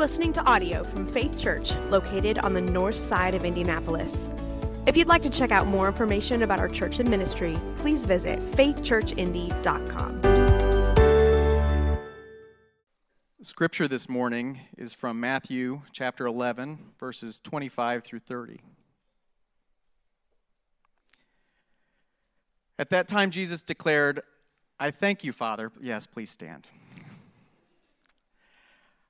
listening to audio from Faith Church, located on the north side of Indianapolis. If you'd like to check out more information about our church and ministry, please visit faithchurchindy.com. Scripture this morning is from Matthew chapter 11, verses 25 through 30. At that time, Jesus declared, I thank you, Father. Yes, please stand.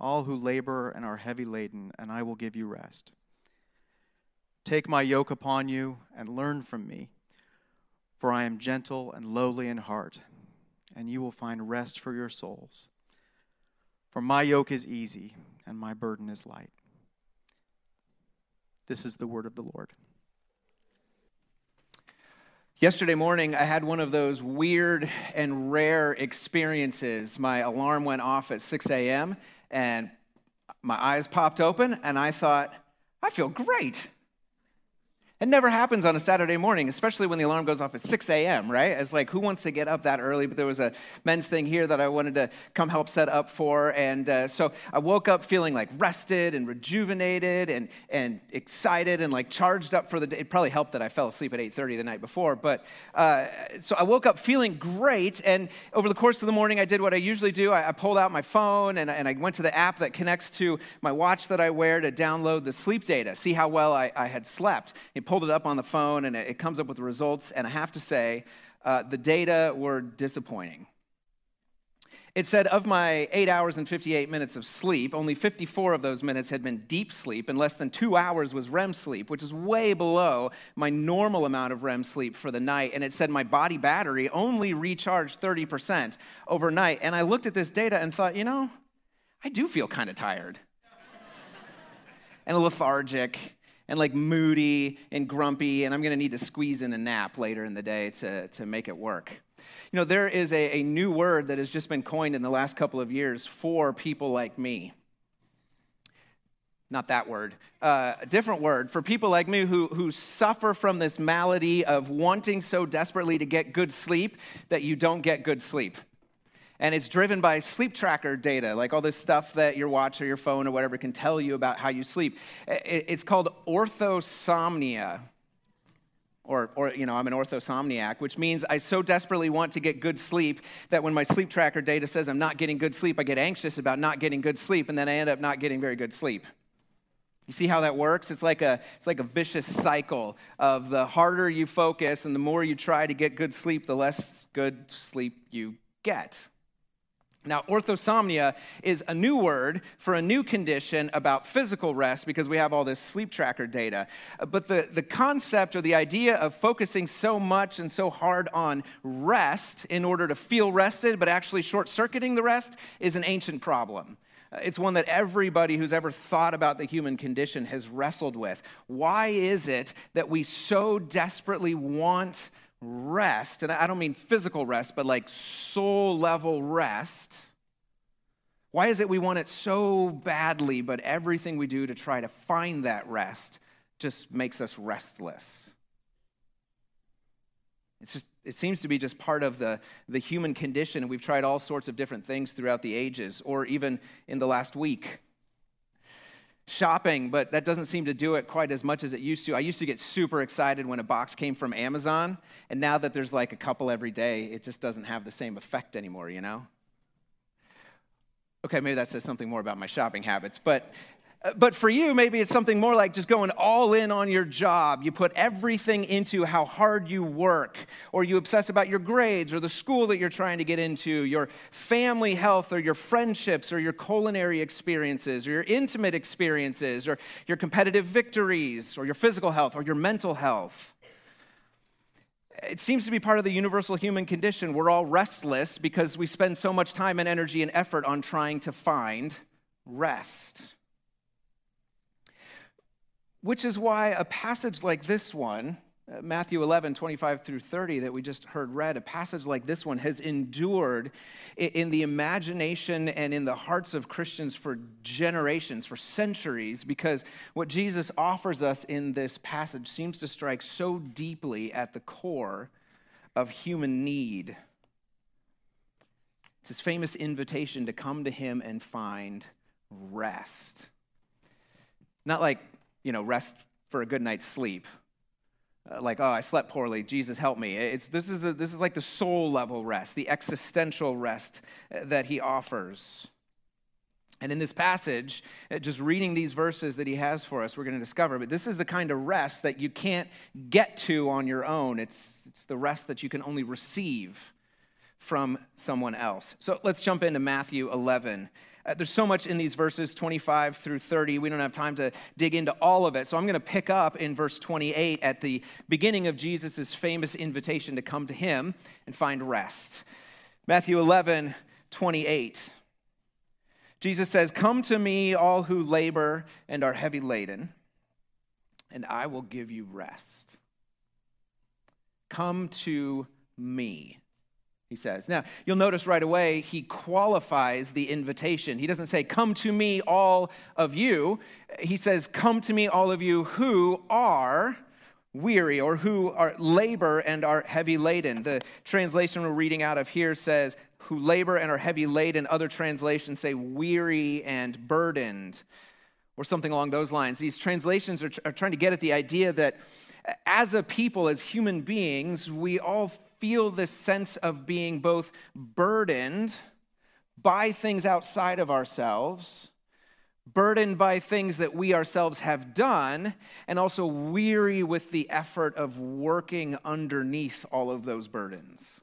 all who labor and are heavy laden, and I will give you rest. Take my yoke upon you and learn from me, for I am gentle and lowly in heart, and you will find rest for your souls. For my yoke is easy and my burden is light. This is the word of the Lord. Yesterday morning, I had one of those weird and rare experiences. My alarm went off at 6 a.m., and my eyes popped open, and I thought, I feel great. It never happens on a Saturday morning, especially when the alarm goes off at 6 a.m., right? It's like, who wants to get up that early? But there was a men's thing here that I wanted to come help set up for. And uh, so I woke up feeling like rested and rejuvenated and, and excited and like charged up for the day. It probably helped that I fell asleep at 8.30 the night before. But uh, so I woke up feeling great. And over the course of the morning, I did what I usually do. I, I pulled out my phone and, and I went to the app that connects to my watch that I wear to download the sleep data, see how well I, I had slept. It pulled it up on the phone and it comes up with the results. And I have to say, uh, the data were disappointing. It said of my eight hours and 58 minutes of sleep, only 54 of those minutes had been deep sleep, and less than two hours was REM sleep, which is way below my normal amount of REM sleep for the night. And it said my body battery only recharged 30% overnight. And I looked at this data and thought, you know, I do feel kind of tired and lethargic and like moody and grumpy, and I'm gonna need to squeeze in a nap later in the day to, to make it work. You know, there is a, a new word that has just been coined in the last couple of years for people like me. Not that word, uh, a different word for people like me who, who suffer from this malady of wanting so desperately to get good sleep that you don't get good sleep and it's driven by sleep tracker data, like all this stuff that your watch or your phone or whatever can tell you about how you sleep. It's called orthosomnia. Or, or, you know, I'm an orthosomniac, which means I so desperately want to get good sleep that when my sleep tracker data says I'm not getting good sleep, I get anxious about not getting good sleep, and then I end up not getting very good sleep. You see how that works? It's like a it's like a vicious cycle of the harder you focus and the more you try to get good sleep, the less good sleep you get. Now, orthosomnia is a new word for a new condition about physical rest because we have all this sleep tracker data. Uh, but the, the concept or the idea of focusing so much and so hard on rest in order to feel rested, but actually short circuiting the rest, is an ancient problem. Uh, it's one that everybody who's ever thought about the human condition has wrestled with. Why is it that we so desperately want rest, and I don't mean physical rest, but like soul level rest. Why is it we want it so badly, but everything we do to try to find that rest just makes us restless? It's just, it seems to be just part of the, the human condition. We've tried all sorts of different things throughout the ages, or even in the last week shopping, but that doesn't seem to do it quite as much as it used to. I used to get super excited when a box came from Amazon, and now that there's like a couple every day, it just doesn't have the same effect anymore, you know? Okay, maybe that says something more about my shopping habits, but Uh, but for you, maybe it's something more like just going all in on your job. You put everything into how hard you work, or you obsess about your grades, or the school that you're trying to get into, your family health, or your friendships, or your culinary experiences, or your intimate experiences, or your competitive victories, or your physical health, or your mental health. It seems to be part of the universal human condition. We're all restless because we spend so much time and energy and effort on trying to find rest. Which is why a passage like this one, uh, Matthew 11, 25 through 30, that we just heard read, a passage like this one has endured in the imagination and in the hearts of Christians for generations, for centuries, because what Jesus offers us in this passage seems to strike so deeply at the core of human need. It's his famous invitation to come to him and find rest. Not like, you know, rest for a good night's sleep. Uh, like, oh, I slept poorly. Jesus, help me. It's, this, is a, this is like the soul level rest, the existential rest uh, that he offers. And in this passage, uh, just reading these verses that he has for us, we're going to discover, but this is the kind of rest that you can't get to on your own. It's, it's the rest that you can only receive from someone else. So let's jump into Matthew 11. Uh, there's so much in these verses 25 through 30. We don't have time to dig into all of it. So I'm going to pick up in verse 28 at the beginning of Jesus' famous invitation to come to him and find rest. Matthew 11, 28. Jesus says, Come to me, all who labor and are heavy laden, and I will give you rest. Come to me he says. Now, you'll notice right away he qualifies the invitation. He doesn't say, Come to me, all of you. He says, Come to me, all of you who are weary or who are labor and are heavy laden. The translation we're reading out of here says, Who labor and are heavy laden. Other translations say, Weary and burdened, or something along those lines. These translations are, are trying to get at the idea that as a people, as human beings, we all feel this sense of being both burdened by things outside of ourselves, burdened by things that we ourselves have done, and also weary with the effort of working underneath all of those burdens.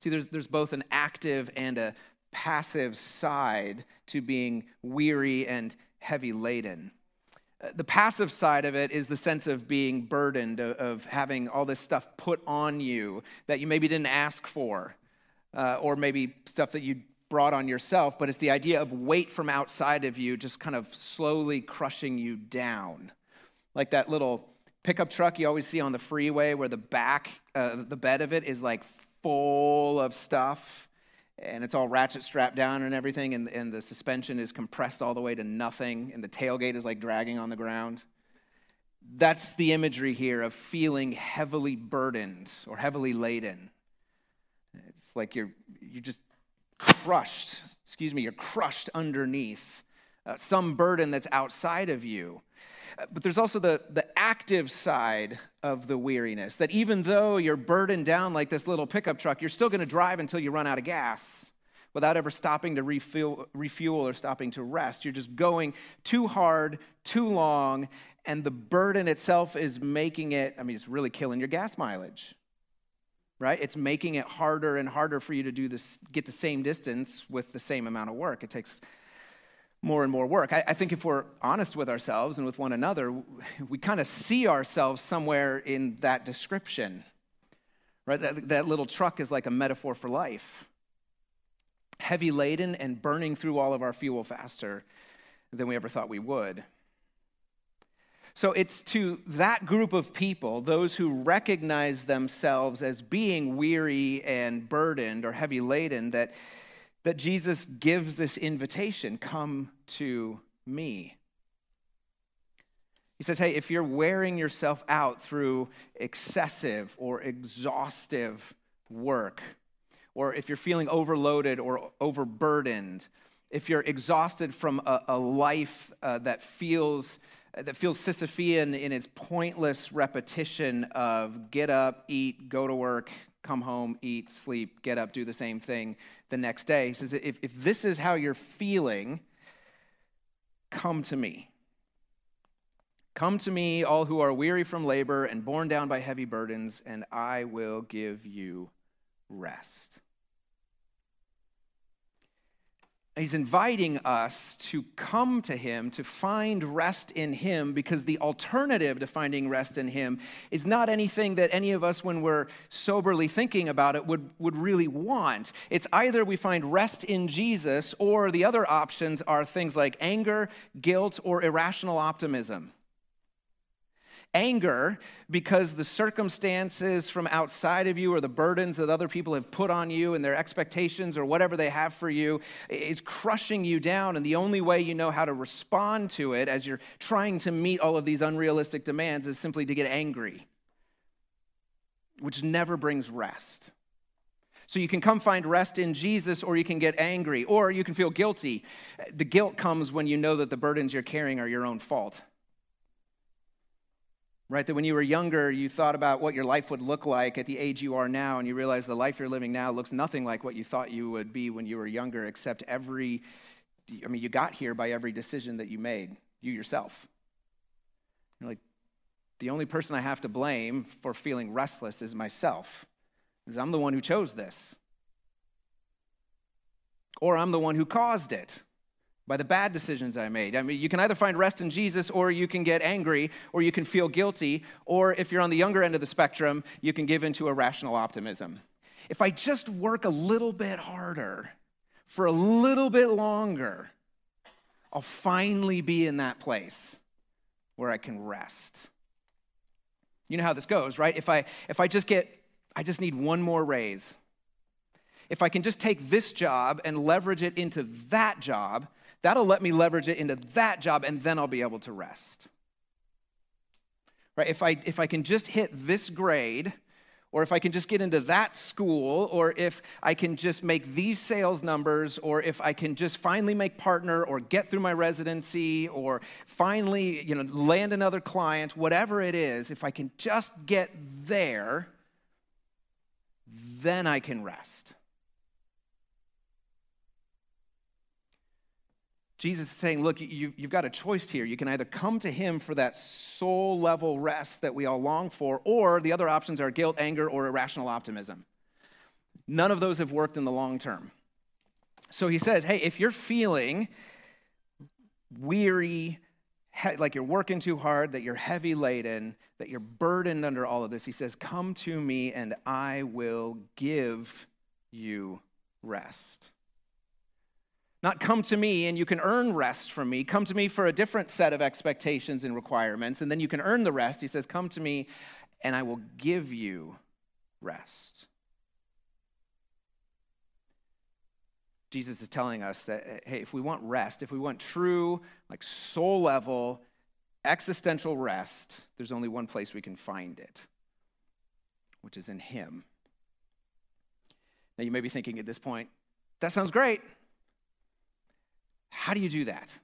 See, there's, there's both an active and a passive side to being weary and heavy laden. The passive side of it is the sense of being burdened, of having all this stuff put on you that you maybe didn't ask for, uh, or maybe stuff that you brought on yourself, but it's the idea of weight from outside of you just kind of slowly crushing you down. Like that little pickup truck you always see on the freeway where the back, uh, the bed of it is like full of stuff and it's all ratchet strapped down and everything, and, and the suspension is compressed all the way to nothing, and the tailgate is like dragging on the ground. That's the imagery here of feeling heavily burdened or heavily laden. It's like you're, you're just crushed, excuse me, you're crushed underneath uh, some burden that's outside of you. But there's also the, the active side of the weariness that even though you're burdened down like this little pickup truck, you're still going to drive until you run out of gas without ever stopping to refuel, refuel or stopping to rest. You're just going too hard, too long, and the burden itself is making it, I mean, it's really killing your gas mileage right it's making it harder and harder for you to do this get the same distance with the same amount of work it takes more and more work. I, I, think if we're honest with ourselves and with one another, we kind of see ourselves somewhere in that description. Right? That, that little truck is like a metaphor for life. Heavy laden and burning through all of our fuel faster than we ever thought we would. So it's to that group of people, those who recognize themselves as being weary and burdened or heavy laden, that that Jesus gives this invitation come to me. He says, Hey, if you're wearing yourself out through excessive or exhaustive work, or if you're feeling overloaded or overburdened, if you're exhausted from a, a life uh, that feels that feels Sisyphean in its pointless repetition of get up, eat, go to work, come home, eat, sleep, get up, do the same thing the next day. He says, if, if this is how you're feeling, come to me. Come to me, all who are weary from labor and borne down by heavy burdens, and I will give you rest. He's inviting us to come to Him, to find rest in Him, because the alternative to finding rest in Him is not anything that any of us, when we're soberly thinking about it, would, would really want. It's either we find rest in Jesus, or the other options are things like anger, guilt, or irrational optimism anger because the circumstances from outside of you or the burdens that other people have put on you and their expectations or whatever they have for you is crushing you down. And the only way you know how to respond to it as you're trying to meet all of these unrealistic demands is simply to get angry, which never brings rest. So you can come find rest in Jesus, or you can get angry, or you can feel guilty. The guilt comes when you know that the burdens you're carrying are your own fault right? That when you were younger, you thought about what your life would look like at the age you are now, and you realize the life you're living now looks nothing like what you thought you would be when you were younger, except every, I mean, you got here by every decision that you made, you yourself. You're like, the only person I have to blame for feeling restless is myself, because I'm the one who chose this. Or I'm the one who caused it by the bad decisions I made. I mean, you can either find rest in Jesus or you can get angry or you can feel guilty, or if you're on the younger end of the spectrum, you can give into irrational optimism. If I just work a little bit harder for a little bit longer, I'll finally be in that place where I can rest. You know how this goes, right? If I if I just get I just need one more raise. If I can just take this job and leverage it into that job, That'll let me leverage it into that job, and then I'll be able to rest. Right? If I, if I can just hit this grade, or if I can just get into that school, or if I can just make these sales numbers, or if I can just finally make partner, or get through my residency, or finally, you know, land another client, whatever it is, if I can just get there, then I can rest. Jesus is saying, look, you, have got a choice here. You can either come to him for that soul level rest that we all long for, or the other options are guilt, anger, or irrational optimism. None of those have worked in the long term. So he says, hey, if you're feeling weary, like you're working too hard, that you're heavy laden, that you're burdened under all of this, he says, come to me and I will give you rest. Not come to me and you can earn rest from me. Come to me for a different set of expectations and requirements, and then you can earn the rest. He says, Come to me and I will give you rest. Jesus is telling us that, hey, if we want rest, if we want true, like soul level, existential rest, there's only one place we can find it, which is in Him. Now, you may be thinking at this point, that sounds great. How do you do that?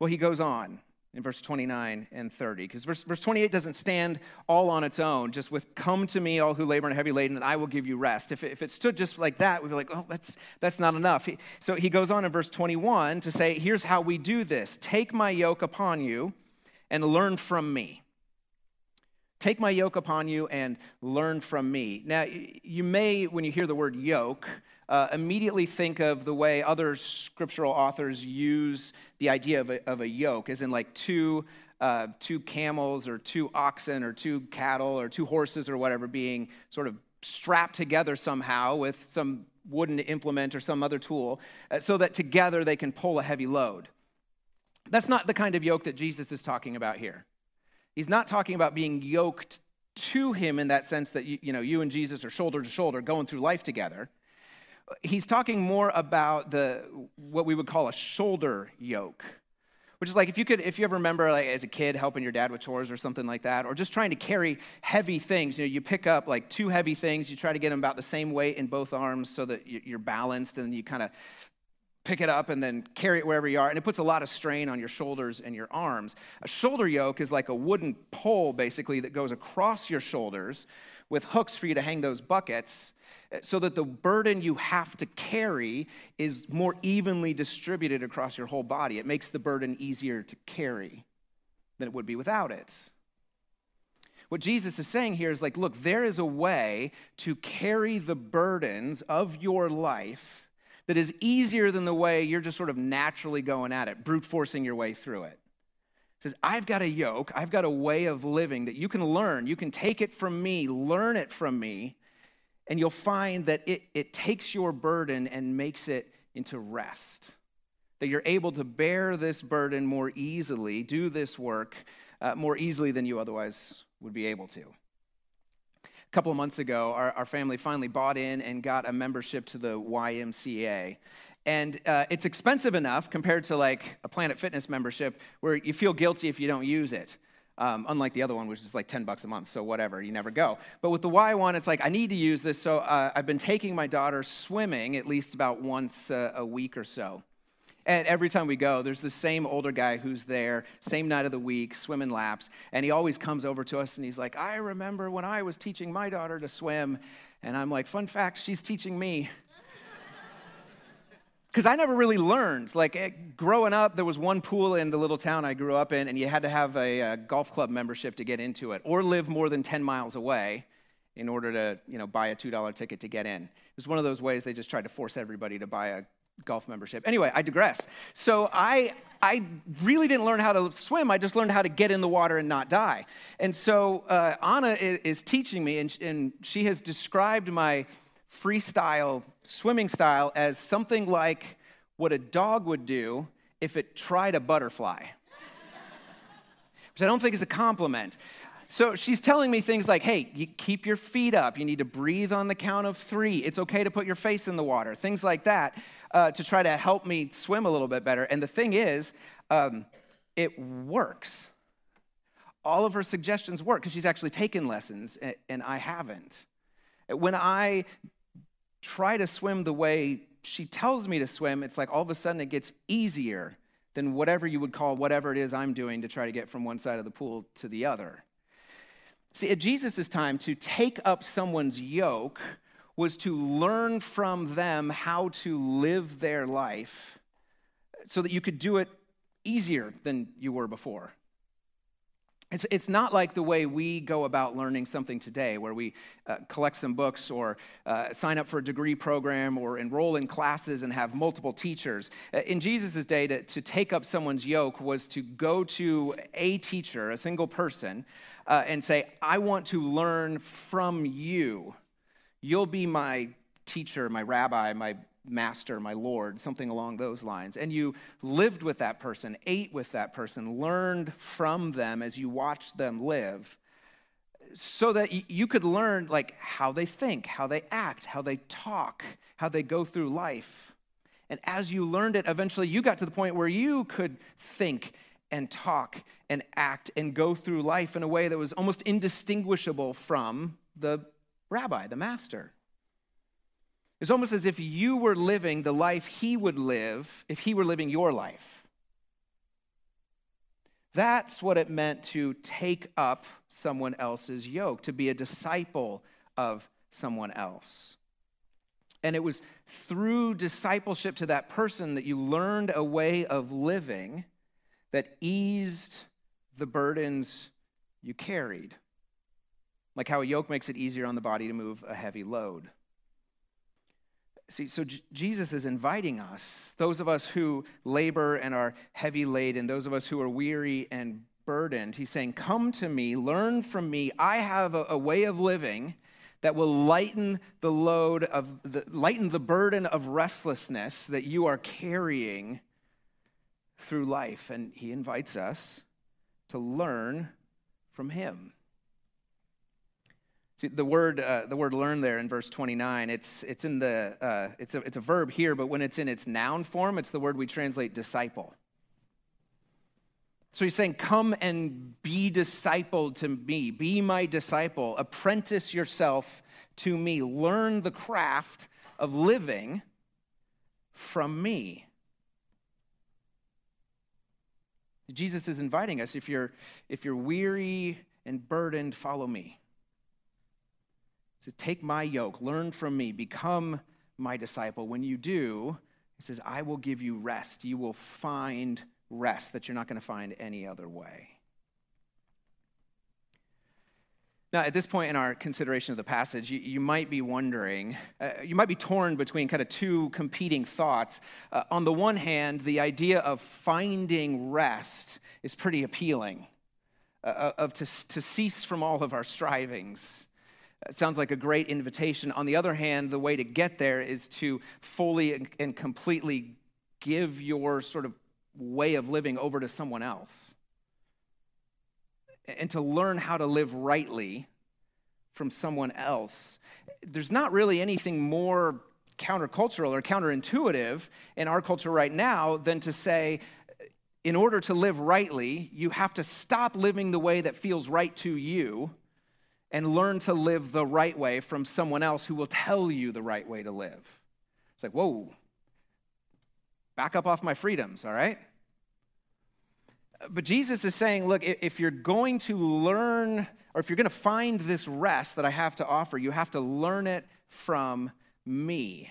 Well, he goes on in verse 29 and 30, because verse, verse 28 doesn't stand all on its own, just with, Come to me, all who labor and are heavy laden, and I will give you rest. If it, if it stood just like that, we'd be like, Oh, that's, that's not enough. He, so he goes on in verse 21 to say, Here's how we do this take my yoke upon you and learn from me. Take my yoke upon you and learn from me. Now, you may, when you hear the word yoke, uh, immediately think of the way other scriptural authors use the idea of a, of a yoke, as in like two, uh, two camels or two oxen or two cattle or two horses or whatever being sort of strapped together somehow with some wooden implement or some other tool uh, so that together they can pull a heavy load. That's not the kind of yoke that Jesus is talking about here. He's not talking about being yoked to him in that sense that you, you know you and Jesus are shoulder to shoulder going through life together he's talking more about the what we would call a shoulder yoke which is like if you could if you ever remember like as a kid helping your dad with chores or something like that or just trying to carry heavy things you know you pick up like two heavy things you try to get them about the same weight in both arms so that you're balanced and you kind of pick it up and then carry it wherever you are and it puts a lot of strain on your shoulders and your arms. A shoulder yoke is like a wooden pole basically that goes across your shoulders with hooks for you to hang those buckets so that the burden you have to carry is more evenly distributed across your whole body. It makes the burden easier to carry than it would be without it. What Jesus is saying here is like, look, there is a way to carry the burdens of your life that is easier than the way you're just sort of naturally going at it, brute forcing your way through it. Says, I've got a yoke, I've got a way of living that you can learn. You can take it from me, learn it from me, and you'll find that it, it takes your burden and makes it into rest. That you're able to bear this burden more easily, do this work uh, more easily than you otherwise would be able to. A couple of months ago, our, our family finally bought in and got a membership to the YMCA. And uh, it's expensive enough compared to like a Planet Fitness membership where you feel guilty if you don't use it. Um, unlike the other one, which is like 10 bucks a month, so whatever, you never go. But with the Y one, it's like, I need to use this, so uh, I've been taking my daughter swimming at least about once a week or so. And every time we go, there's the same older guy who's there, same night of the week, swimming laps. And he always comes over to us and he's like, I remember when I was teaching my daughter to swim. And I'm like, fun fact, she's teaching me. Because I never really learned. Like eh, growing up, there was one pool in the little town I grew up in, and you had to have a, a golf club membership to get into it, or live more than 10 miles away in order to you know, buy a $2 ticket to get in. It was one of those ways they just tried to force everybody to buy a golf membership. Anyway, I digress. So I I really didn't learn how to swim. I just learned how to get in the water and not die. And so uh, Anna is, is, teaching me, and, and she has described my freestyle swimming style as something like what a dog would do if it tried a butterfly, which I don't think is a compliment. So she's telling me things like, hey, you keep your feet up. You need to breathe on the count of three. It's okay to put your face in the water, things like that, uh, to try to help me swim a little bit better. And the thing is, um, it works. All of her suggestions work because she's actually taken lessons, and, and I haven't. When I try to swim the way she tells me to swim, it's like all of a sudden it gets easier than whatever you would call whatever it is I'm doing to try to get from one side of the pool to the other. See, at Jesus' time, to take up someone's yoke was to learn from them how to live their life so that you could do it easier than you were before. It's, it's not like the way we go about learning something today, where we uh, collect some books or uh, sign up for a degree program or enroll in classes and have multiple teachers. Uh, in Jesus' day, to, to take up someone's yoke was to go to a teacher, a single person, uh, and say, I want to learn from you. You'll be my teacher, my rabbi, my master, my Lord, something along those lines. And you lived with that person, ate with that person, learned from them as you watched them live so that you could learn like how they think, how they act, how they talk, how they go through life. And as you learned it, eventually you got to the point where you could think and talk and act and go through life in a way that was almost indistinguishable from the rabbi, the master. It's almost as if you were living the life he would live if he were living your life. That's what it meant to take up someone else's yoke, to be a disciple of someone else. And it was through discipleship to that person that you learned a way of living that eased the burdens you carried. Like how a yoke makes it easier on the body to move a heavy load. See, so J- Jesus is inviting us, those of us who labor and are heavy laden, those of us who are weary and burdened, he's saying, Come to me, learn from me. I have a, a way of living that will lighten the load of the, lighten the burden of restlessness that you are carrying through life. And he invites us to learn from him. The word, uh, the word learn there in verse 29, it's, it's, in the, uh, it's, a, it's a verb here, but when it's in its noun form, it's the word we translate disciple. So he's saying, Come and be discipled to me. Be my disciple. Apprentice yourself to me. Learn the craft of living from me. Jesus is inviting us if you're, if you're weary and burdened, follow me. Says, Take my yoke, learn from me, become my disciple. When you do, he says, I will give you rest. You will find rest that you're not going to find any other way. Now, at this point in our consideration of the passage, you, you might be wondering, uh, you might be torn between kind of two competing thoughts. Uh, on the one hand, the idea of finding rest is pretty appealing, uh, uh of to, to cease from all of our strivings. Sounds like a great invitation. On the other hand, the way to get there is to fully and completely give your sort of way of living over to someone else and to learn how to live rightly from someone else. There's not really anything more countercultural or counterintuitive in our culture right now than to say, in order to live rightly, you have to stop living the way that feels right to you and learn to live the right way from someone else who will tell you the right way to live. It's like, whoa, back up off my freedoms, all right? But Jesus is saying, look, if you're going to learn, or if you're going to find this rest that I have to offer, you have to learn it from me.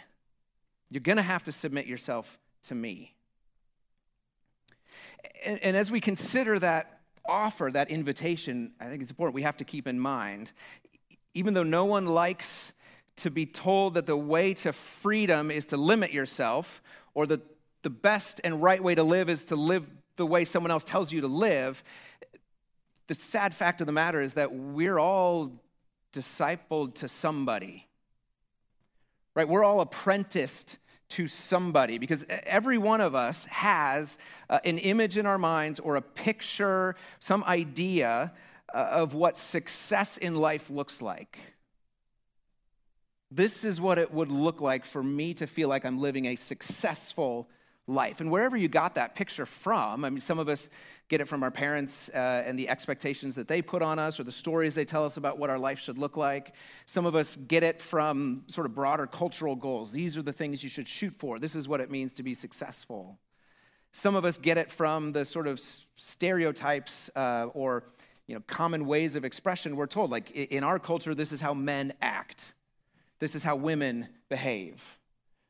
You're going to have to submit yourself to me. And, and, as we consider that offer, that invitation, I think it's important we have to keep in mind, even though no one likes to be told that the way to freedom is to limit yourself, or that the best and right way to live is to live the way someone else tells you to live, the sad fact of the matter is that we're all discipled to somebody. Right? We're all apprenticed to somebody because every one of us has uh, an image in our minds or a picture, some idea uh, of what success in life looks like. This is what it would look like for me to feel like I'm living a successful life. And wherever you got that picture from, I mean, some of us get it from our parents uh, and the expectations that they put on us or the stories they tell us about what our life should look like. Some of us get it from sort of broader cultural goals. These are the things you should shoot for. This is what it means to be successful. Some of us get it from the sort of stereotypes uh, or you know, common ways of expression we're told. Like in our culture, this is how men act. This is how women behave.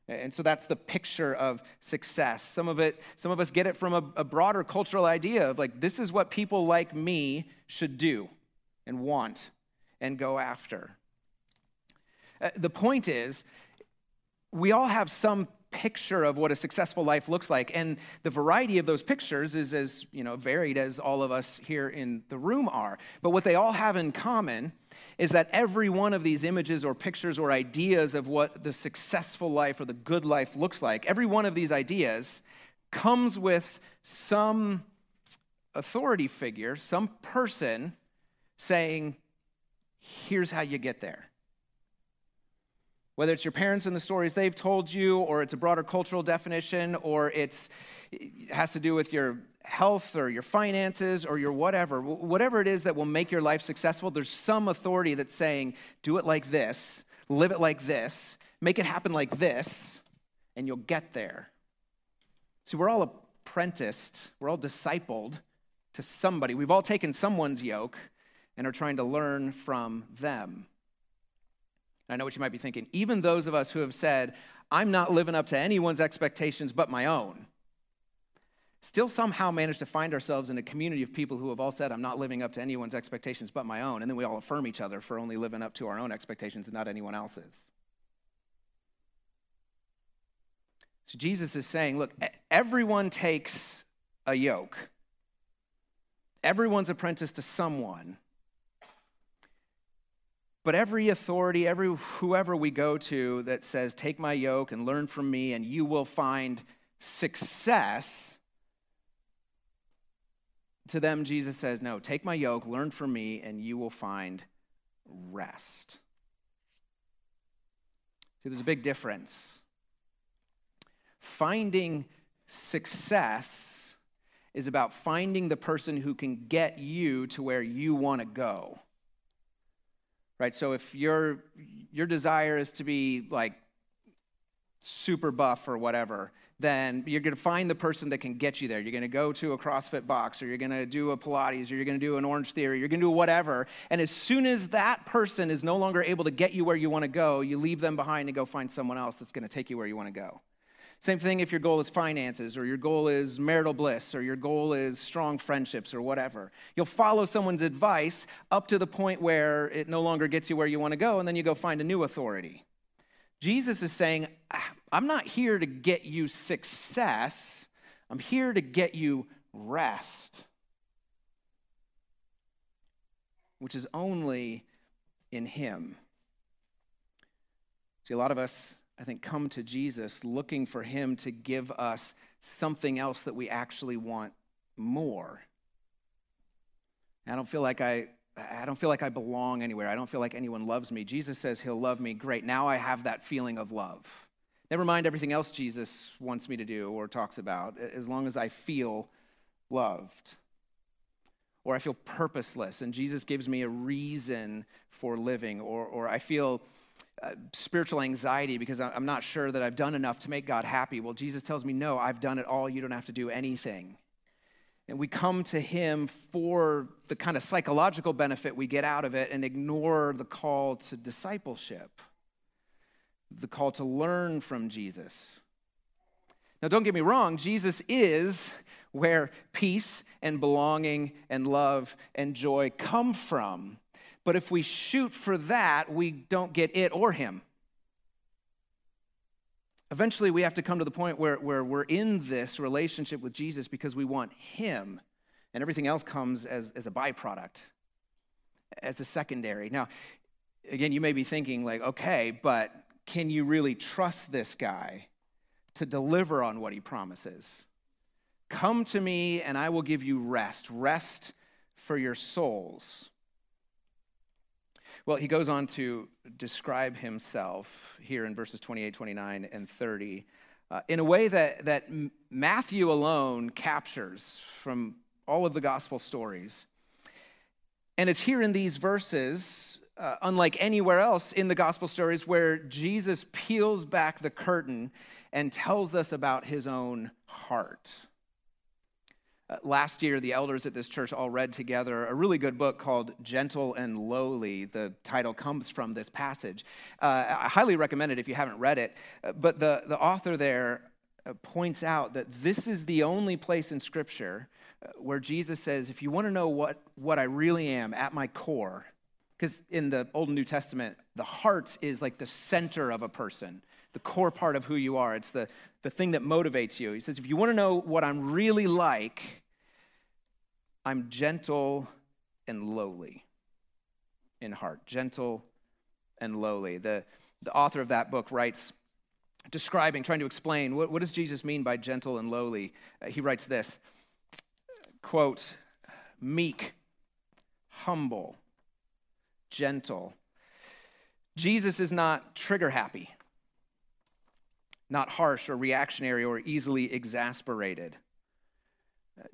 And so that's the picture of success. Some of it, some of us get it from a, a, broader cultural idea of like, this is what people like me should do and want and go after. Uh, the point is, we all have some picture of what a successful life looks like, and the variety of those pictures is as you know varied as all of us here in the room are. But what they all have in common is that every one of these images or pictures or ideas of what the successful life or the good life looks like, every one of these ideas comes with some authority figure, some person saying, here's how you get there. Whether it's your parents and the stories they've told you, or it's a broader cultural definition, or it's, it has to do with your health or your finances or your whatever, whatever it is that will make your life successful, there's some authority that's saying, do it like this, live it like this, make it happen like this, and you'll get there. See, we're all apprenticed, we're all discipled to somebody. We've all taken someone's yoke and are trying to learn from them. I know what you might be thinking. Even those of us who have said, I'm not living up to anyone's expectations but my own, still somehow manage to find ourselves in a community of people who have all said, I'm not living up to anyone's expectations but my own. And then we all affirm each other for only living up to our own expectations and not anyone else's. So Jesus is saying, look, everyone takes a yoke. Everyone's apprenticed to someone. But every authority, every whoever we go to that says, Take my yoke and learn from me, and you will find success, to them, Jesus says, No, take my yoke, learn from me, and you will find rest. See, there's a big difference. Finding success is about finding the person who can get you to where you want to go right? So if your your desire is to be like super buff or whatever, then you're going to find the person that can get you there. You're going to go to a CrossFit box, or you're going to do a Pilates, or you're going to do an Orange Theory, you're going to do whatever. And as soon as that person is no longer able to get you where you want to go, you leave them behind and go find someone else that's going to take you where you want to go. Same thing if your goal is finances or your goal is marital bliss or your goal is strong friendships or whatever. You'll follow someone's advice up to the point where it no longer gets you where you want to go, and then you go find a new authority. Jesus is saying, ah, I'm not here to get you success, I'm here to get you rest, which is only in Him. See, a lot of us I think, come to Jesus looking for him to give us something else that we actually want more. I don't feel like I I don't feel like I belong anywhere. I don't feel like anyone loves me. Jesus says he'll love me. Great. Now I have that feeling of love. Never mind everything else Jesus wants me to do or talks about, as long as I feel loved. Or I feel purposeless and Jesus gives me a reason for living, or, or I feel uh, spiritual anxiety because I'm not sure that I've done enough to make God happy. Well, Jesus tells me, no, I've done it all. You don't have to do anything. And we come to Him for the kind of psychological benefit we get out of it and ignore the call to discipleship, the call to learn from Jesus. Now, don't get me wrong, Jesus is where peace and belonging and love and joy come from. But if we shoot for that, we don't get it or him. Eventually, we have to come to the point where, where we're in this relationship with Jesus because we want him, and everything else comes as, as a byproduct, as a secondary. Now, again, you may be thinking, like, okay, but can you really trust this guy to deliver on what he promises? Come to me, and I will give you rest, rest for your souls. Well, he goes on to describe himself here in verses 28, 29, and 30 uh, in a way that, that Matthew alone captures from all of the gospel stories. And it's here in these verses, uh, unlike anywhere else in the gospel stories, where Jesus peels back the curtain and tells us about his own heart. Last year, the elders at this church all read together a really good book called Gentle and Lowly. The title comes from this passage. Uh, I highly recommend it if you haven't read it. Uh, but the, the author there uh, points out that this is the only place in Scripture uh, where Jesus says, if you want to know what, what I really am at my core, because in the Old and New Testament, the heart is like the center of a person, the core part of who you are. It's the, the thing that motivates you. He says, if you want to know what I'm really like, I'm gentle and lowly in heart. Gentle and lowly. The, the author of that book writes, describing, trying to explain what, what does Jesus mean by gentle and lowly. Uh, he writes this quote, meek, humble, gentle. Jesus is not trigger happy not harsh or reactionary or easily exasperated.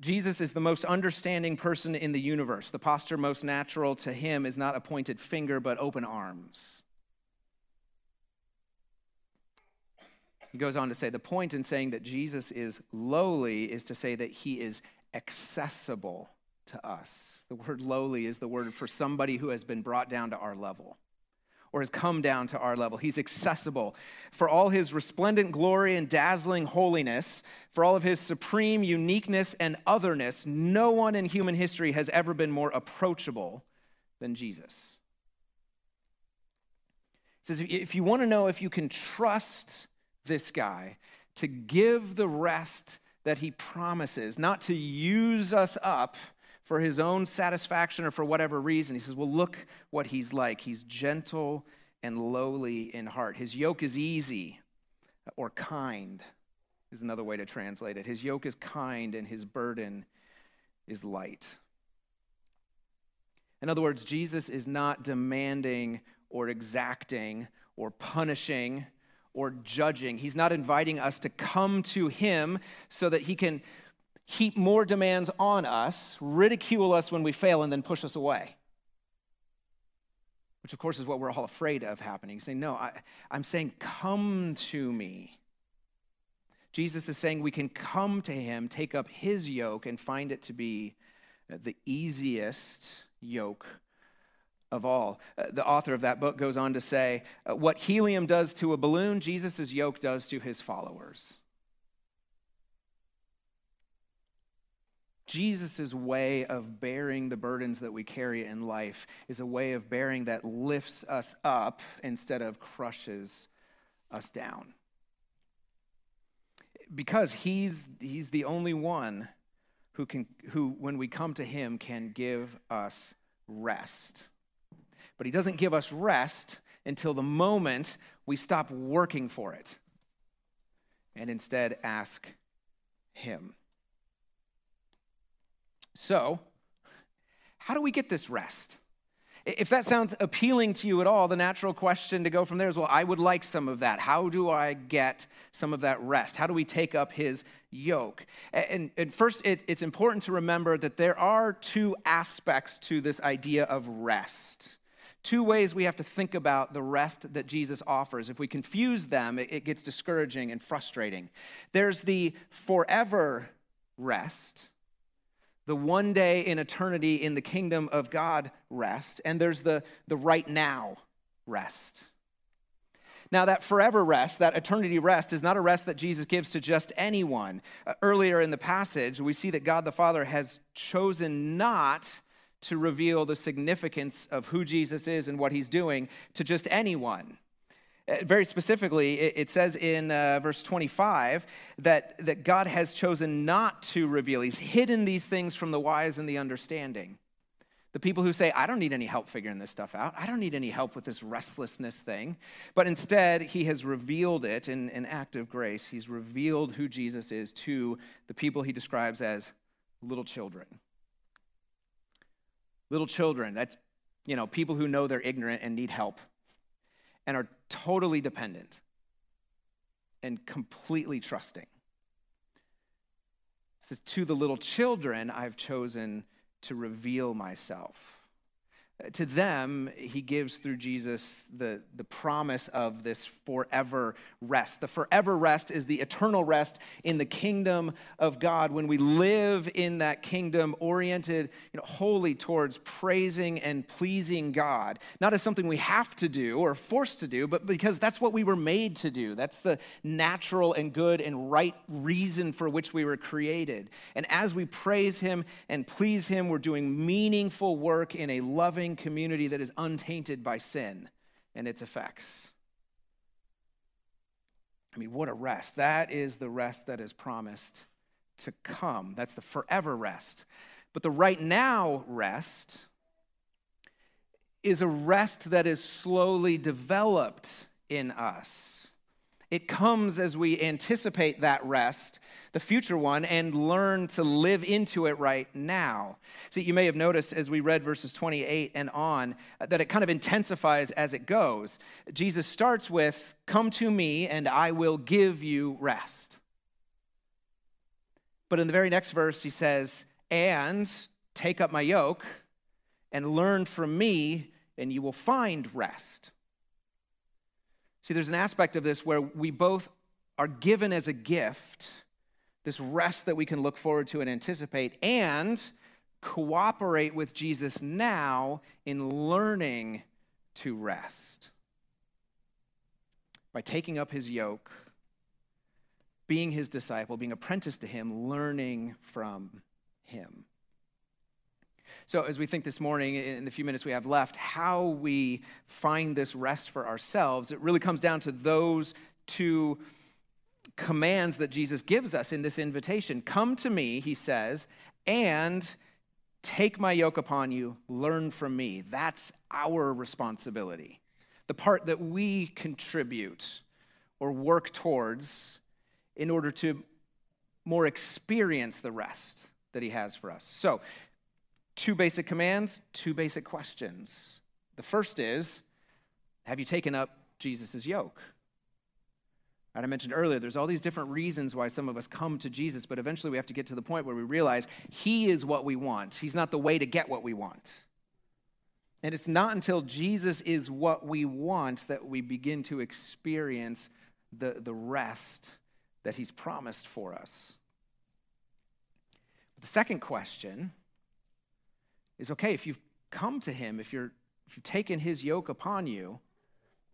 Jesus is the most understanding person in the universe. The posture most natural to him is not a pointed finger, but open arms. He goes on to say the point in saying that Jesus is lowly is to say that he is accessible to us. The word lowly is the word for somebody who has been brought down to our level or has come down to our level. He's accessible. For all his resplendent glory and dazzling holiness, for all of his supreme uniqueness and otherness, no one in human history has ever been more approachable than Jesus. Says, if you want to know if you can trust this guy to give the rest that he promises, not to use us up for his own satisfaction or for whatever reason. He says, Well, look what he's like. He's gentle and lowly in heart. His yoke is easy or kind, is another way to translate it. His yoke is kind and his burden is light. In other words, Jesus is not demanding or exacting or punishing or judging. He's not inviting us to come to him so that he can heap more demands on us, ridicule us when we fail, and then push us away. Which, of course, is what we're all afraid of happening. Saying, No, I, I'm saying, come to me. Jesus is saying we can come to him, take up his yoke, and find it to be the easiest yoke of all. Uh, the author of that book goes on to say, uh, What helium does to a balloon, Jesus' yoke does to his followers. Jesus' way of bearing the burdens that we carry in life is a way of bearing that lifts us up instead of crushes us down. Because he's, he's the only one who, can, who, when we come to him, can give us rest. But he doesn't give us rest until the moment we stop working for it and instead ask him. So, how do we get this rest? If that sounds appealing to you at all, the natural question to go from there is well, I would like some of that. How do I get some of that rest? How do we take up his yoke? And, and first, it, it's important to remember that there are two aspects to this idea of rest. Two ways we have to think about the rest that Jesus offers. If we confuse them, it, it gets discouraging and frustrating. There's the forever rest the one day in eternity in the kingdom of God rest, and there's the, the right now rest. Now, that forever rest, that eternity rest, is not a rest that Jesus gives to just anyone. Uh, earlier in the passage, we see that God the Father has chosen not to reveal the significance of who Jesus is and what he's doing to just anyone. Uh, very specifically, it says in uh, verse 25 that, that God has chosen not to reveal. He's hidden these things from the wise and the understanding. The people who say, I don't need any help figuring this stuff out. I don't need any help with this restlessness thing. But instead, he has revealed it in an act of grace. He's revealed who Jesus is to the people he describes as little children. Little children, that's, you know, people who know they're ignorant and need help and are totally dependent and completely trusting. It says, To the little children, I've chosen to reveal myself. To them, he gives through Jesus the, the promise of this forever rest. The forever rest is the eternal rest in the kingdom of God when we live in that kingdom oriented you know, wholly towards praising and pleasing God. Not as something we have to do or forced to do, but because that's what we were made to do. That's the natural and good and right reason for which we were created. And as we praise him and please him, we're doing meaningful work in a loving, loving community that is untainted by sin and its effects. I mean, what a rest. That is the rest that is promised to come. That's the forever rest. But the right now rest is a rest that is slowly developed in us. It comes as we anticipate that rest the future one and learn to live into it right now. See, you may have noticed as we read verses 28 and on uh, that it kind of intensifies as it goes. Jesus starts with, Come to me and I will give you rest. But in the very next verse, he says, And take up my yoke and learn from me, and you will find rest. See, there's an aspect of this where we both are given as a gift this rest that we can look forward to and anticipate, and cooperate with Jesus now in learning to rest. By taking up his yoke, being his disciple, being apprenticed to him, learning from him. So, as we think this morning, in the few minutes we have left, how we find this rest for ourselves, it really comes down to those two commands that Jesus gives us in this invitation. Come to me, he says, and take my yoke upon you, learn from me. That's our responsibility. The part that we contribute or work towards in order to more experience the rest that he has for us. So, two basic commands, two basic questions. The first is Have you taken up Jesus' yoke? Right, I mentioned earlier, there's all these different reasons why some of us come to Jesus, but eventually we have to get to the point where we realize He is what we want. He's not the way to get what we want. And it's not until Jesus is what we want that we begin to experience the, the rest that He's promised for us. The second question is okay, if you've come to Him, if, you're, if you've taken His yoke upon you,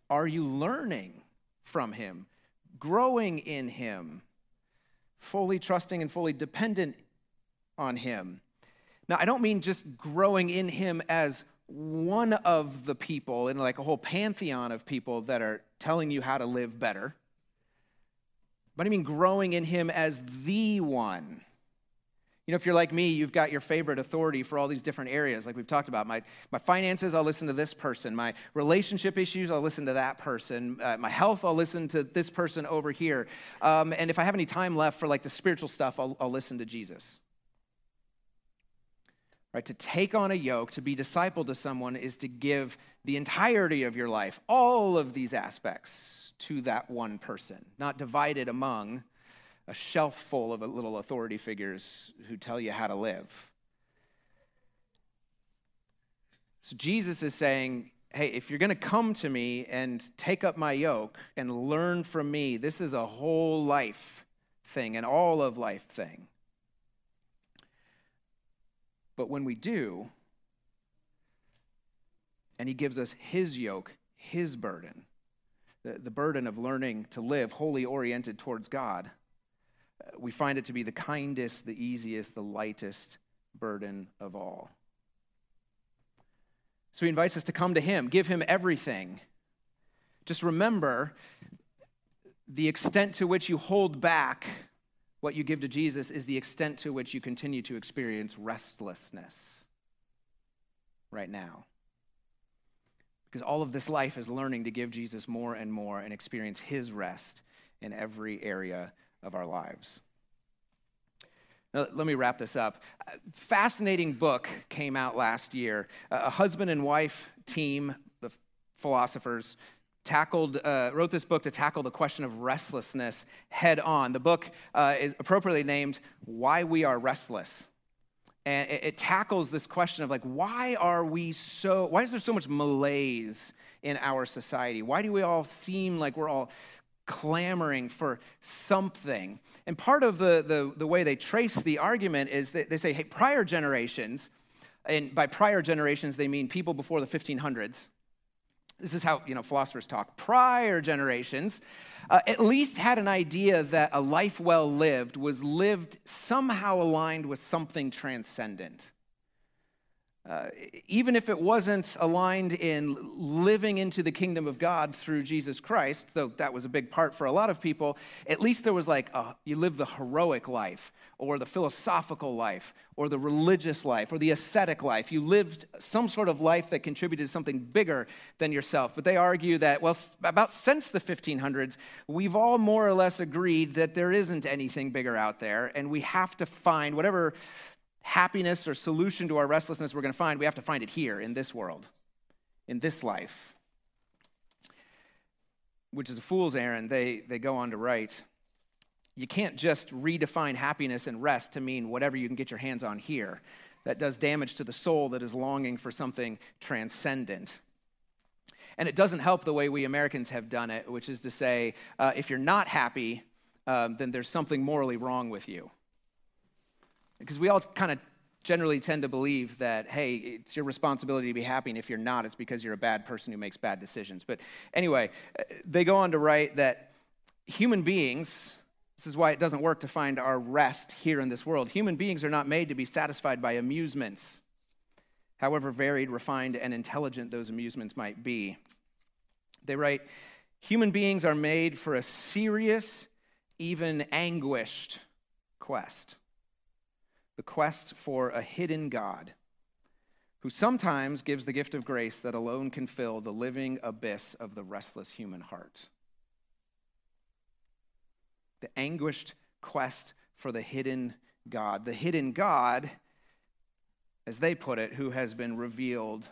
are you learning from Him? growing in Him, fully trusting and fully dependent on him. Now, I don't mean just growing in him as one of the people in like a whole pantheon of people that are telling you how to live better, but I mean growing in him as the one you know, if you're like me, you've got your favorite authority for all these different areas, like we've talked about. My, my finances, I'll listen to this person. My relationship issues, I'll listen to that person. Uh, my health, I'll listen to this person over here. Um, and if I have any time left for like the spiritual stuff, I'll, I'll listen to Jesus. Right? To take on a yoke, to be discipled to someone, is to give the entirety of your life, all of these aspects, to that one person, not divided among a shelf full of little authority figures who tell you how to live. So Jesus is saying, hey, if you're going to come to me and take up my yoke and learn from me, this is a whole life thing, an all of life thing. But when we do, and he gives us his yoke, his burden, the, the burden of learning to live wholly oriented towards God we find it to be the kindest, the easiest, the lightest burden of all. So he invites us to come to him, give him everything. Just remember the extent to which you hold back what you give to Jesus is the extent to which you continue to experience restlessness right now. Because all of this life is learning to give Jesus more and more and experience his rest in every area of our lives. Now, let me wrap this up. Fascinating book came out last year. A husband and wife team, the philosophers, tackled, uh, wrote this book to tackle the question of restlessness head on. The book uh, is appropriately named Why We Are Restless. And it, it tackles this question of like, why are we so, why is there so much malaise in our society? Why do we all seem like we're all clamoring for something. And part of the, the, the way they trace the argument is that they say, hey, prior generations, and by prior generations, they mean people before the 1500s. This is how you know philosophers talk. Prior generations uh, at least had an idea that a life well lived was lived somehow aligned with something transcendent. Uh, even if it wasn't aligned in living into the kingdom of God through Jesus Christ, though that was a big part for a lot of people, at least there was like a, you live the heroic life, or the philosophical life, or the religious life, or the ascetic life. You lived some sort of life that contributed to something bigger than yourself. But they argue that, well, about since the 1500s, we've all more or less agreed that there isn't anything bigger out there, and we have to find whatever happiness or solution to our restlessness we're going to find, we have to find it here in this world, in this life. Which is a fool's errand. They, they go on to write you can't just redefine happiness and rest to mean whatever you can get your hands on here. That does damage to the soul that is longing for something transcendent. And it doesn't help the way we Americans have done it, which is to say, uh, if you're not happy, um, then there's something morally wrong with you. Because we all kind of generally tend to believe that, hey, it's your responsibility to be happy, and if you're not, it's because you're a bad person who makes bad decisions. But anyway, uh, they go on to write that human beings, this is why it doesn't work to find our rest here in this world. Human beings are not made to be satisfied by amusements, however varied, refined, and intelligent those amusements might be. They write, human beings are made for a serious, even anguished quest the quest for a hidden God who sometimes gives the gift of grace that alone can fill the living abyss of the restless human heart. The anguished quest for the hidden God. The hidden God, as they put it, who has been revealed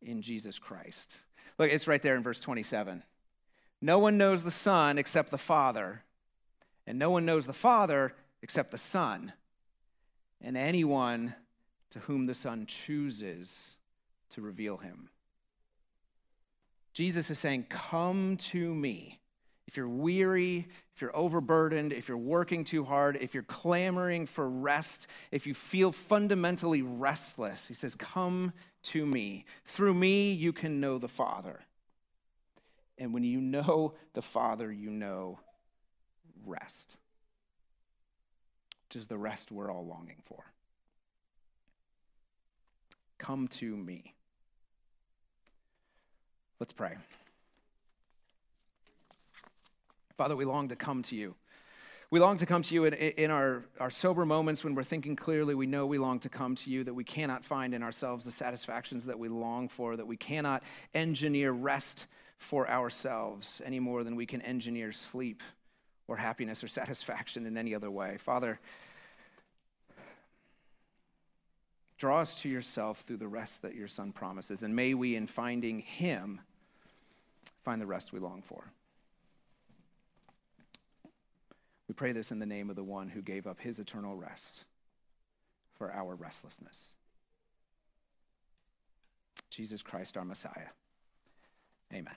in Jesus Christ. Look, it's right there in verse 27. No one knows the Son except the Father, and no one knows the Father except the Son and anyone to whom the Son chooses to reveal him. Jesus is saying, Come to me. If you're weary, if you're overburdened, if you're working too hard, if you're clamoring for rest, if you feel fundamentally restless, he says, Come to me. Through me, you can know the Father. And when you know the Father, you know rest which is the rest we're all longing for. Come to me. Let's pray. Father, we long to come to you. We long to come to you in, in our, our sober moments when we're thinking clearly. We know we long to come to you, that we cannot find in ourselves the satisfactions that we long for, that we cannot engineer rest for ourselves any more than we can engineer sleep or happiness or satisfaction in any other way. Father, draw us to yourself through the rest that your Son promises, and may we, in finding him, find the rest we long for. We pray this in the name of the one who gave up his eternal rest for our restlessness. Jesus Christ, our Messiah. Amen.